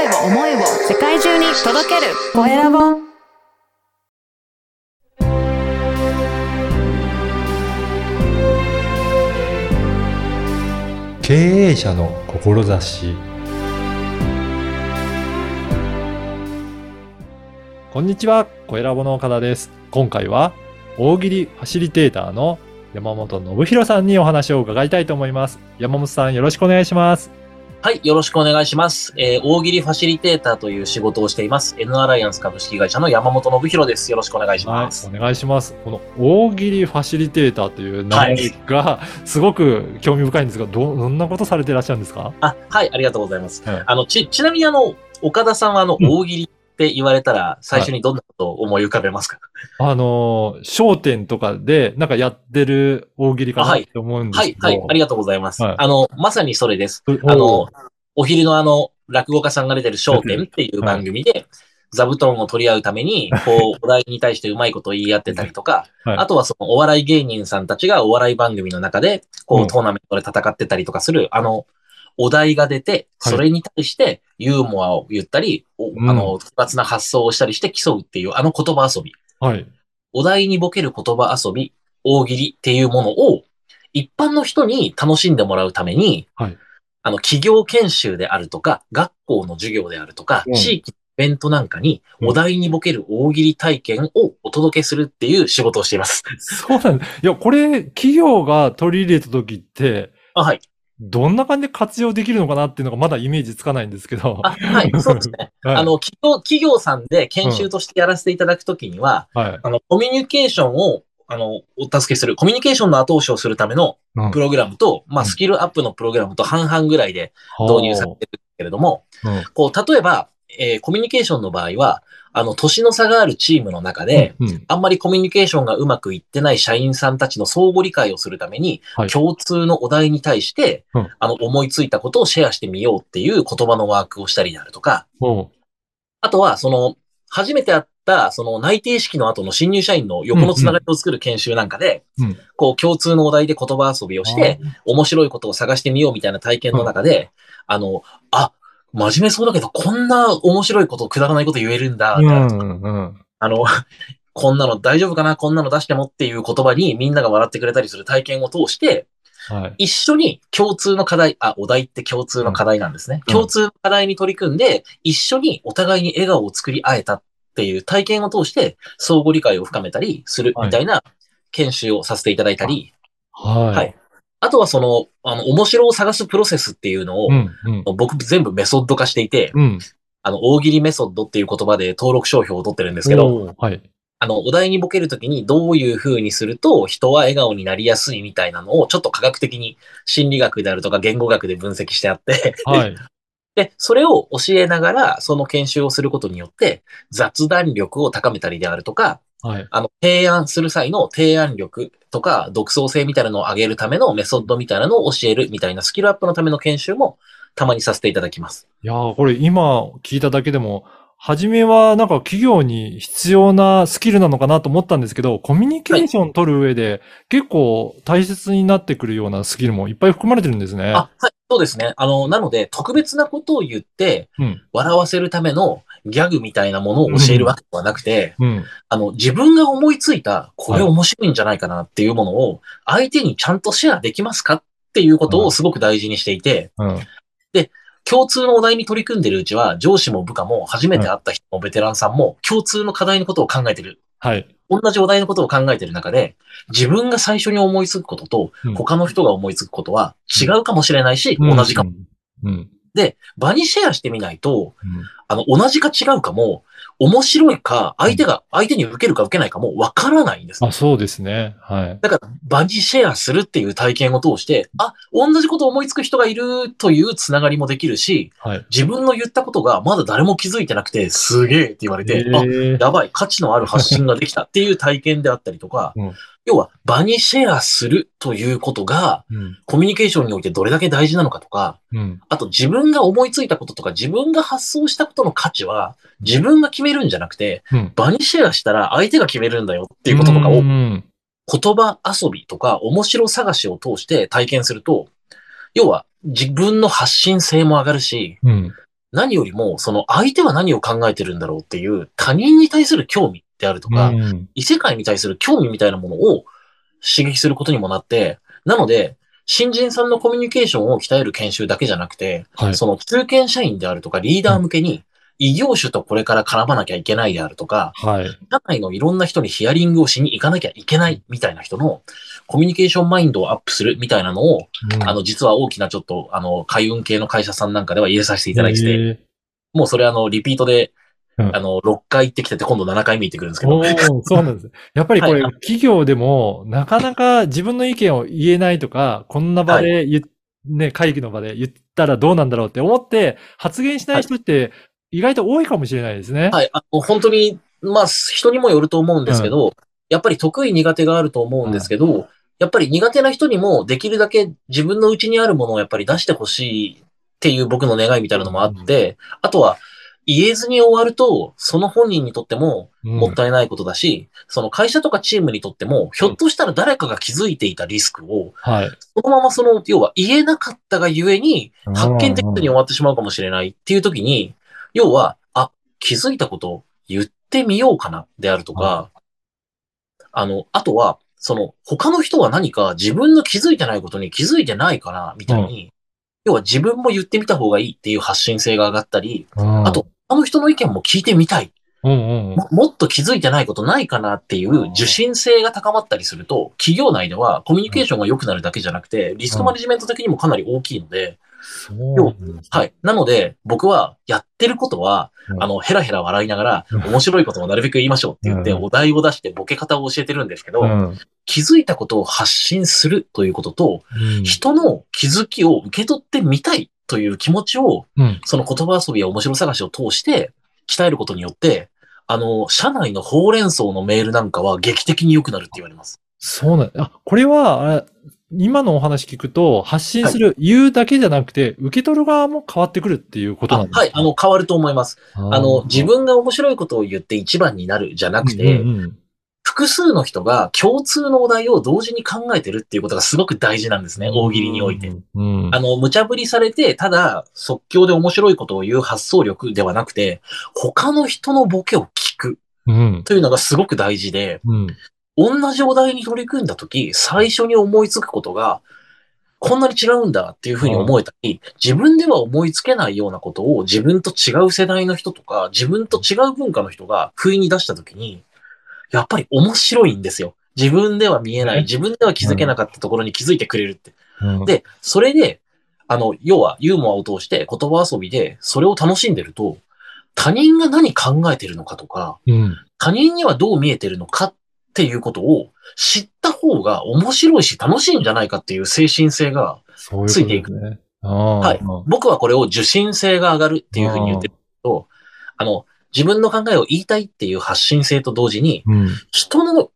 声を思いを世界中に届けるコエラボ経営者の志こんにちは、コエラボの岡田です。今回は大喜利ファシリテーターの山本信弘さんにお話を伺いたいと思います。山本さんよろしくお願いします。はい、よろしくお願いします。えー大喜利ファシリテーターという仕事をしています。N アライアンス株式会社の山本信弘です。よろしくお願いしはいます。、お願いします。この大喜利ファシリテーターという名前がすごく興味深いんですが、どどんなことされていらっしゃるんですか？あ、はい、ありがとうございます。はいあの、ち、ちなみにあの、岡田さんはあの、うん大喜利って言われたら、最初にどんなことを思い浮かべますか、あのー、商店とかでなんかやってる大喜利かなって思うんですはい、けど。はい、ありがとうございます。はい。あの、まさにそれです。おあの、お昼のあの、落語家さんが出てる商店っていう番組で、座布団を取り合うために、こう、お題に対してうまいことを言い合ってたりとか、はい。あとはそのお笑い芸人さんたちがお笑い番組の中で、こうん。う、トーナメントで戦ってたりとかする、あの、お題が出て、はいそれに対してユーモアを言ったり、おうんあの、複雑な発想をしたりして競うっていう、あの言葉遊び。はい。お題にボケる言葉遊び、大喜利っていうものを、一般の人に楽しんでもらうために、はいあの、企業研修であるとか、学校の授業であるとか、うん地域のイベントなんかに、うんお題にボケる大喜利体験をお届けするっていう仕事をしています。そうなんだ。いや、これ、企業が取り入れた時って、あ、はい。どんな感じで活用できるのかなっていうのがまだイメージつかないんですけど。あ、はい。そうですね。はいあの、企業、企業さんで研修としてやらせていただくときには、はい。あの、コミュニケーションを、あの、お助けする、コミュニケーションの後押しをするためのうんプログラムと、まあ、うんスキルアップのプログラムと半々ぐらいで導入されてるけれども、うんこう、例えば、えーコミュニケーションの場合は、あの、年の差があるチームの中で、うんあんまりコミュニケーションがうまくいってない社員さんたちの相互理解をするために、はい。共通のお題に対して、うん。あの、思いついたことをシェアしてみようっていう言葉のワークをしたりであるとか、あとは、その、初めて会った、その内定式の後の新入社員の横のつながりを作る研修なんかで、うん。こう、共通のお題で言葉遊びをして、面白いことを探してみようみたいな体験の中で、あの、あ、真面目そうだけど、こんな面白いこと、くだらないこと言えるんだ、うん、うん、うん。あの、こんなの大丈夫かな？こんなの出してもっていう言葉にみんなが笑ってくれたりする体験を通して、はい。一緒に共通の課題、あ、お題って共通の課題なんですね。うん共通の課題に取り組んで、一緒にお互いに笑顔を作り合えたっていう体験を通して、相互理解を深めたりするみたいな研修をさせていただいたり、はい。はいあとはその、あの、面白を探すプロセスっていうのを、うん、うん。僕全部メソッド化していて、うん。あの、大喜利メソッドっていう言葉で登録商標を取ってるんですけど、はい。あの、お題にボケるときにどういう風にすると人は笑顔になりやすいみたいなのをちょっと科学的に心理学であるとか言語学で分析してあって、はい。で、それを教えながらその研修をすることによって雑談力を高めたりであるとか、はい。あの、提案する際の提案力とか独創性みたいなのを上げるためのメソッドみたいなのを教えるみたいなスキルアップのための研修もたまにさせていただきます。いやーこれ今聞いただけでも、初めはなんか企業に必要なスキルなのかなと思ったんですけど、コミュニケーション取る上で結構大切になってくるようなスキルもいっぱい含まれてるんですね。あ、はい、そうですね。あの、なので特別なことを言ってうん。笑わせるためのギャグみたいなものを教えるわけではなくて、うん。あの、自分が思いついた、これはい面白いんじゃないかなっていうものを、相手にちゃんとシェアできますかっていうことをすごく大事にしていて、うん。共通のお題に取り組んでるうちは、上司も部下も、初めて会った人もベテランさんも、共通の課題のことを考えてる。はい。同じお題のことを考えてる中で、自分が最初に思いつくことと、うん他の人が思いつくことは違うかもしれないし、うん同じかも。。うん。で、場にシェアしてみないと、うんあの、同じか違うかも、面白いか、相手が、相手に受けるか受けないかもわからないんです。あ、そうですね。はい。だから、場にシェアするっていう体験を通して、あ、同じことを思いつく人がいるというつながりもできるし、はい。自分の言ったことがまだ誰も気づいてなくて、すげえって言われて、あ、えやばい、価値のある発信ができたっていう体験であったりとか、うん要は場にシェアするということが、うん。コミュニケーションにおいてどれだけ大事なのかとか、うん。あと自分が思いついたこととか自分が発想したことの価値は自分が決めるんじゃなくて、うん。場にシェアしたら相手が決めるんだよっていうこととかをうん。言葉遊びとか面白探しを通して体験すると、要は自分の発信性も上がるし、うん。何よりも、その相手は何を考えてるんだろうっていう他人に対する興味であるとか、うん異世界に対する興味みたいなものを刺激することにもなって、なので、新人さんのコミュニケーションを鍛える研修だけじゃなくて、はい。その中堅社員であるとかリーダー向けに、異業種とこれから絡まなきゃいけないであるとか、はい。社内のいろんな人にヒアリングをしに行かなきゃいけないみたいな人のコミュニケーションマインドをアップするみたいなのを、うんあの、実は大きなちょっと、あの、海運系の会社さんなんかでは入れさせていただいてて、もうそれあの、リピートで、うんあの、6回行ってきてて、今度7回目行ってくるんですけど。そうなんです。やっぱりこれ、はい。企業でも、なかなか自分の意見を言えないとか、こんな場で言っ、ね、会議の場で言ったらどうなんだろうって思って、発言しない人って意外と多いかもしれないですね。はい、あの、本当に、まあ、人にもよると思うんですけど、やっぱり得意苦手があると思うんですけど、やっぱり苦手な人にもできるだけ自分の内にあるものをやっぱり出してほしいっていう僕の願いみたいなのもあって、あとは言えずに終わると、その本人にとってもうん。もったいないことだし、その会社とかチームにとっても、ひょっとしたら誰かが気づいていたリスクを、はい。そのままその、要は言えなかったがゆえに、発見的に終わってしまうかもしれないっていう時に、要は、あ、気づいたことを言ってみようかな、であるとか、あの、あとは、その、他の人は何か自分の気づいてないことに気づいてないかな、みたいに、要は自分も言ってみた方がいいっていう発信性が上がったり、うん。あと、他の人の意見も聞いてみたい。うんうんうん。ももっと気づいてないことないかなっていう受信性が高まったりすると、企業内ではコミュニケーションが良くなるだけじゃなくて、リスクマネジメント的にもかなり大きいので、はい。なので、僕はやってることは、うん。あの、ヘラヘラ笑いながらうん、面白いことをなるべく言いましょうって言って、うん。お題を出してボケ方を教えてるんですけど、うん。気づいたことを発信するということと、うん。人の気づきを受け取ってみたいという気持ちを、うん。その言葉遊びや面白探しを通して鍛えることによって、あの、社内のほうれん草のメールなんかは劇的に良くなるって言われます。そうなんあ、これは、今のお話聞くと、発信する、言うだけじゃなくて、受け取る側も変わってくるっていうことなんですか？あはい、あの、変わると思います。あの、自分が面白いことを言って一番になるじゃなくて、うんうんうん複数の人が共通のお題を同時に考えてるっていうことがすごく大事なんですね、大喜利において。。うんうんあの、無茶ぶりされて、ただ即興で面白いことを言う発想力ではなくて、他の人のボケを聞くうんというのがすごく大事で、うん同じお題に取り組んだとき、最初に思いつくことが、こんなに違うんだっていうふうに思えたり、自分では思いつけないようなことを自分と違う世代の人とか、自分と違う文化の人が不意に出したときに、やっぱり面白いんですよ。自分では見えない、ね自分では気づけなかったところに気づいてくれるって。うん。で、それで、あの、要はユーモアを通して言葉遊びでそれを楽しんでると、他人が何考えてるのかとか、うん。他人にはどう見えてるのかっていうことを知った方が面白いし楽しいんじゃないかっていう精神性が、そういうことですね。ははい。僕はこれを受信性が上がるっていうふうに言ってると、あの、自分の考えを言いたいっていう発信性と同時に、うん。人の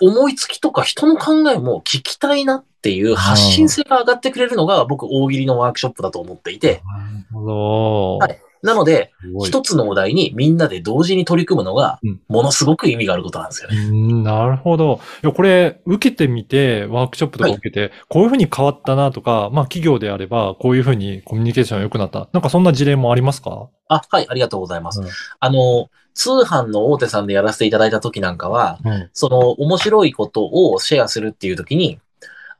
思いつきとか人の考えも聞きたいなっていう発信性が上がってくれるのが僕大喜利のワークショップだと思っていて、なるほど。はいなので、一つのお題にみんなで同時に取り組むのがうん、ものすごく意味があることなんですよね。うんなるほど。いや、これ、受けてみて、ワークショップとか受けて、こういうふうに変わったなとか、まあ、企業であれば、こういうふうにコミュニケーションが良くなった。なんかそんな事例もありますか？あ、はい、ありがとうございます。うんあの、通販の大手さんでやらせていただいた時なんかは、うん。その面白いことをシェアするっていう時に、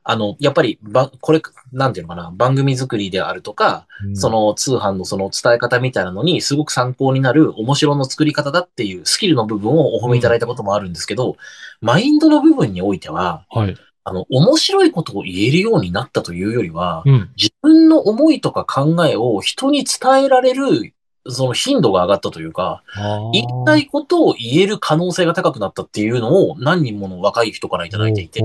あの、やっぱり、ば、これ、なんていうのかな、番組作りであるとか、そ、の通販のその伝え方みたいなのにすごく参考になる面白の作り方だっていうスキルの部分をお褒めいただいたこともあるんですけど、マインドの部分においては、はい。あの、面白いことを言えるようになったというよりは、うん。自分の思いとか考えを人に伝えられる、その頻度が上がったというか、言いたいことを言える可能性が高くなったっていうのを何人もの若い人からいただいていて、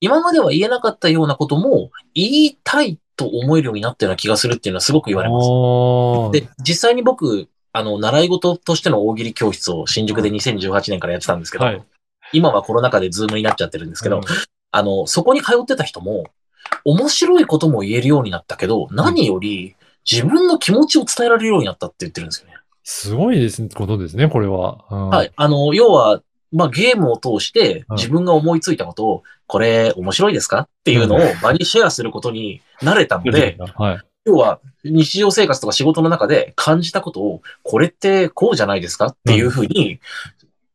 今までは言えなかったようなことも言いたいと思えるようになったような気がするっていうのはすごく言われます。で、実際に僕、あの、習い事としての大喜利教室を新宿で2018年からやってたんですけど、はい。今はコロナ禍でズームになっちゃってるんですけど、うん。あの、そこに通ってた人も、面白いことも言えるようになったけど、何より自分の気持ちを伝えられるようになったって言ってるんですよね。すごいですね、ことですね、これは。うんはい。あの、要は、まあ、ゲームを通してうん自分が思いついたことを、これ面白いですかっていうのを場にシェアすることに慣れたので、はい。要は日常生活とか仕事の中で感じたことを、これってこうじゃないですかっていうふうに、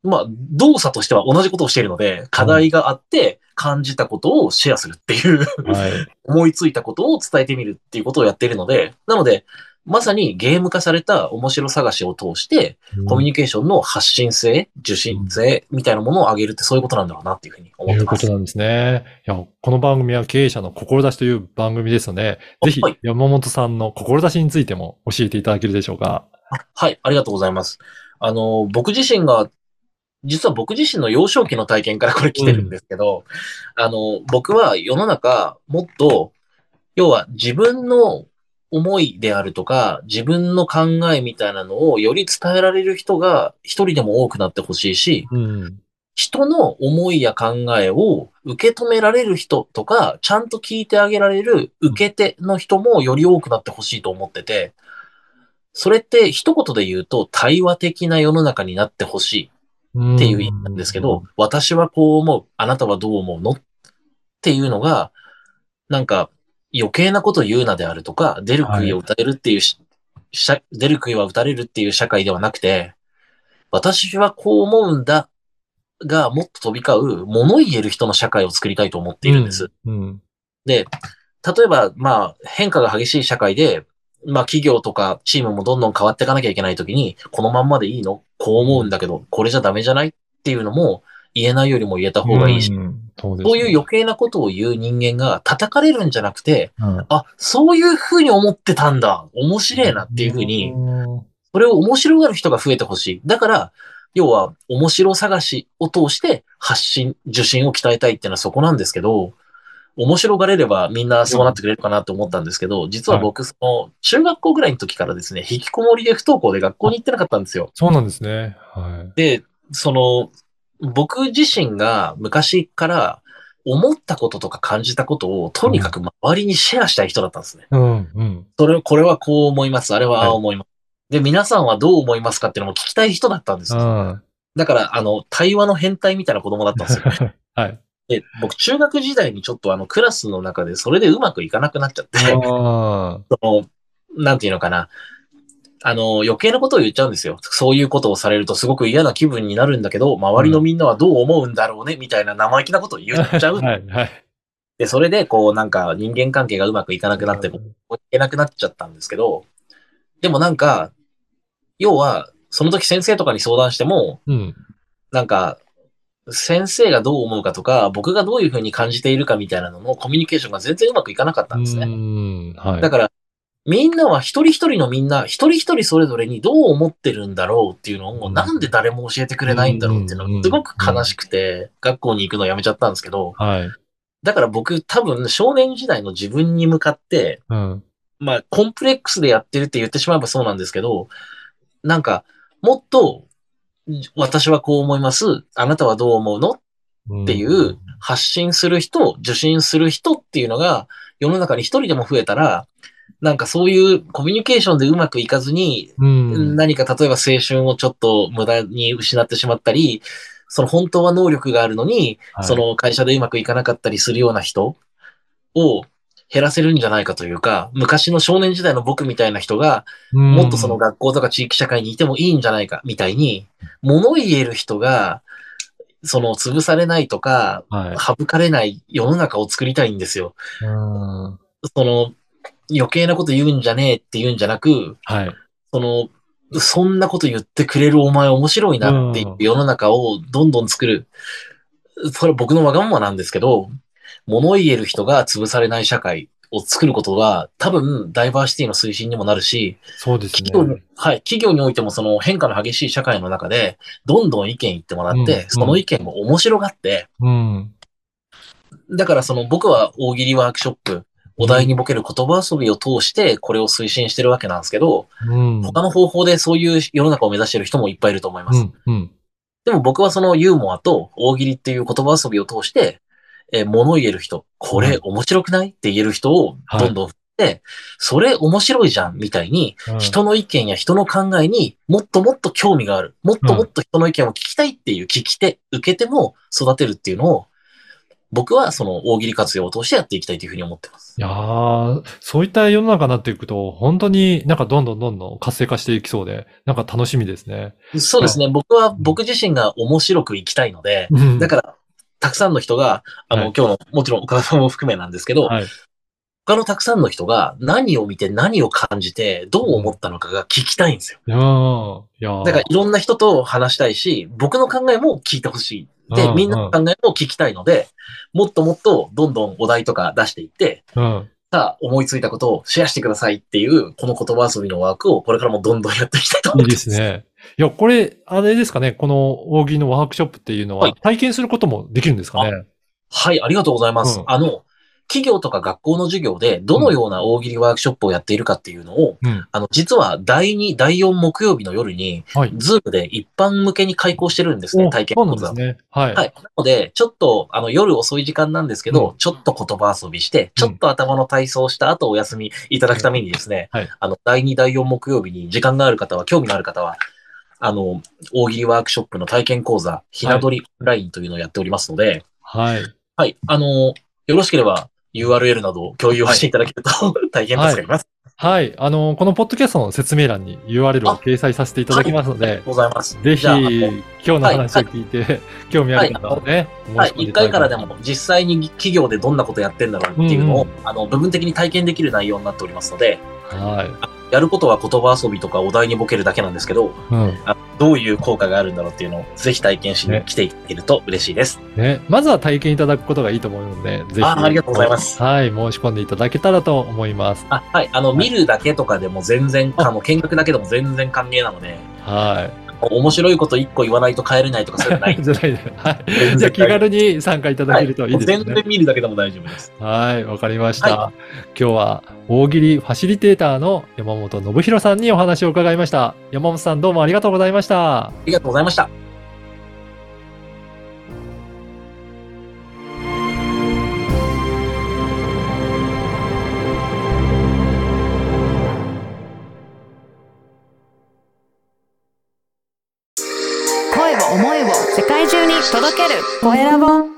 まあ、動作としては同じことをしているので、課題があって感じたことをシェアするっていう、はい。思いついたことを伝えてみるっていうことをやっているので、なので、まさにゲーム化された面白探しを通して、コミュニケーションの発信性、受信性みたいなものを上げるってそういうことなんだろうなっていうふうに思ってます。いうことなんですね。いや、この番組は経営者の志という番組ですので、ぜひはい山本さんの志についても教えていただけるでしょうか。はい、ありがとうございます。あの、僕自身が、実は僕自身の幼少期の体験からこれ来てるんですけど、あの、僕は世の中もっと、要は自分の思いであるとか、自分の考えみたいなのをより伝えられる人が一人でも多くなってほしいし、うん。人の思いや考えを受け止められる人とか、ちゃんと聞いてあげられる受け手の人もより多くなってほしいと思ってて、それって一言で言うと対話的な世の中になってほしいっていう意味なんですけど、私はこう思う、あなたはどう思うの？っていうのが、なんか余計なこと言うなであるとか、出る杭を打たれるっていうし、しゃ出る杭は打たれるっていう社会ではなくて、私はこう思うんだがもっと飛び交う物言える人の社会を作りたいと思っているんです。うん。で、例えば、まあ、変化が激しい社会で、まあ、企業とかチームもどんどん変わっていかなきゃいけないときに、このまんまでいいの？こう思うんだけど、これじゃダメじゃない？っていうのも、言えないよりも言えた方がいいし、うんそういう余計なことを言う人間が叩かれるんじゃなくて、うんあ、そういうふうに思ってたんだ。面白いなっていうふうに、うんそれを面白がる人が増えてほしい。だから、要は、面白探しを通して発信、受信を鍛えたいっていうのはそこなんですけど、面白がれればみんなそうなってくれるかなと思ったんですけど、実は僕、その、中学校ぐらいの時からですね、引きこもりで不登校で学校に行ってなかったんですよ。そうなんですね。はい。で、その、僕自身が昔から思ったこととか感じたことを、とにかく周りにシェアしたい人だったんですね。うん、うん。それ、これはこう思います。あれはああ思います。で、皆さんはどう思いますかっていうのも聞きたい人だったんですよ。うんだから、あの、対話の変態みたいな子供だったんですよ。はい。で、僕、中学時代にちょっとあの、クラスの中でそれでうまくいかなくなっちゃって、あ その、なんていうのかな。あの、余計なことを言っちゃうんですよ。そういうことをされるとすごく嫌な気分になるんだけど、周りのみんなはどう思うんだろうね、みたいな生意気なことを言っちゃう。ーはい、はい。で、それで、こう、なんか人間関係がうまくいかなくなって、こういけなくなっちゃったんですけど、でもなんか、要は、その時先生とかに相談しても、うん。なんか、先生がどう思うかとか、僕がどういうふうに感じているかみたいなののコミュニケーションが全然うまくいかなかったんですうね。ん。はい。だから、みんなは一人一人のみんな、一人一人それぞれにどう思ってるんだろうっていうのを、うんなんで誰も教えてくれないんだろうっていうのがすごく悲しくて、学校に行くのをやめちゃったんですけど、はい。だから僕多分少年時代の自分に向かって、うん。まあ、コンプレックスでやってるって言ってしまえばそうなんですけど、なんか、もっと、私はこう思います。あなたはどう思うの？っていう発信する人、受信する人っていうのが世の中に一人でも増えたら、なんかそういうコミュニケーションでうまくいかずに、うん。何か例えば青春をちょっと無駄に失ってしまったり、その本当は能力があるのに、はいその会社でうまくいかなかったりするような人を減らせるんじゃないかというか、昔の少年時代の僕みたいな人が、もっとその学校とか地域社会にいてもいいんじゃないかみたいに、物言える人が、その潰されないとか、はい。省かれない世の中を作りたいんですよ。うんその余計なこと言うんじゃねえって言うんじゃなく、はい。その、そんなこと言ってくれるお前面白いなっていう世の中をどんどん作る。それは僕のわがままなんですけど、物言える人が潰されない社会を作ることが多分ダイバーシティの推進にもなるし、そうです企業はい、企業においてもその変化の激しい社会の中で、どんどん意見言ってもらって、うんその意見も面白がって、うん。だからその僕は大喜利ワークショップ、お題にボケる言葉遊びを通してこれを推進してるわけなんですけど、うん。他の方法でそういう世の中を目指してる人もいっぱいいると思います。うん。うん。でも僕はそのユーモアと大喜利っていう言葉遊びを通して、えー物言える人、これ面白くない？って言える人をどんどん振って、それ面白いじゃんみたいに、うん人の意見や人の考えにもっともっと興味がある。もっともっと人の意見を聞きたいっていう聞き手、受け手も育てるっていうのを、僕はその大喜利活用を通してやっていきたいというふうに思ってます。いやー、そういった世の中になっていくと、本当になんかどんどんどんどん活性化していきそうで、なんか楽しみですね。そうですね。僕は、僕自身が面白く生きたいので、うんだから、たくさんの人が、あの、はい今日の、もちろん岡田さんも含めなんですけど、はい。他のたくさんの人が何を見て何を感じてどう思ったのかが聞きたいんですよ。いやだからいろんな人と話したいし、僕の考えも聞いてほしい。でう、んみんなの考えも聞きたいので、もっともっとどんどんお題とか出していって、うん。さあ思いついたことをシェアしてくださいっていう、この言葉遊びのワークをこれからもどんどんやっていきたいと思いいいま。ですすね。いや、これ、あれですかね、この大喜利のワークショップっていうのははい体験することもできるんですかね？はい、ありがとうございます。うんあの、企業とか学校の授業でどのような大喜利ワークショップをやっているかっていうのを、うん。あの、実は第2、第4木曜日の夜に、はい。ズームで一般向けに開講してるんですね、お体験そうなん。ですね。はい。はい。なので、ちょっと、あの、夜遅い時間なんですけど、うんちょっと言葉遊びして、ちょっと頭の体操をした後お休みいただくためにですね、はいあの、第2、第4木曜日に時間がある方は、興味のある方は、あの、大喜利ワークショップの体験講座、ひな鳥オンラインというのをやっておりますので、はい。はい。あの、よろしければ URL などを共有をしていただけると、大変助かります。はい。あの、このポッドキャストの説明欄に URL を掲載させていただきますので、ございます。ぜひ、今日の話を聞いて、興味ある方はね、はい、申し込んで1いただければ回からでも実際に企業でどんなことやってんだろうっていうのを、うんあの部分的に体験できる内容になっておりますので、はい。やることは言葉遊びとかお題にボケるだけなんですけど、うん。あどういう効果があるんだろうっていうのをぜひ体験しにね来ていただけると嬉しいです。ね。まずは体験いただくことがいいと思うので、ぜひ。あありがとうございますはい。申し込んでいただけたらと思います。あはい、あの、見るだけとかでも全然、あの、見学だけでも全然歓迎なので、は面白いこと1個言わないと帰れないとかそういうのないい。じゃないね。はい。然じゃあ気軽に参加いただけるといいですね。全然見るだけでも大丈夫です。はい、わかりました。は今日は大喜利ファシリテーターの山本信弘さんにお話を伺いました。山本さんどうもありがとうございました。ありがとうございました。声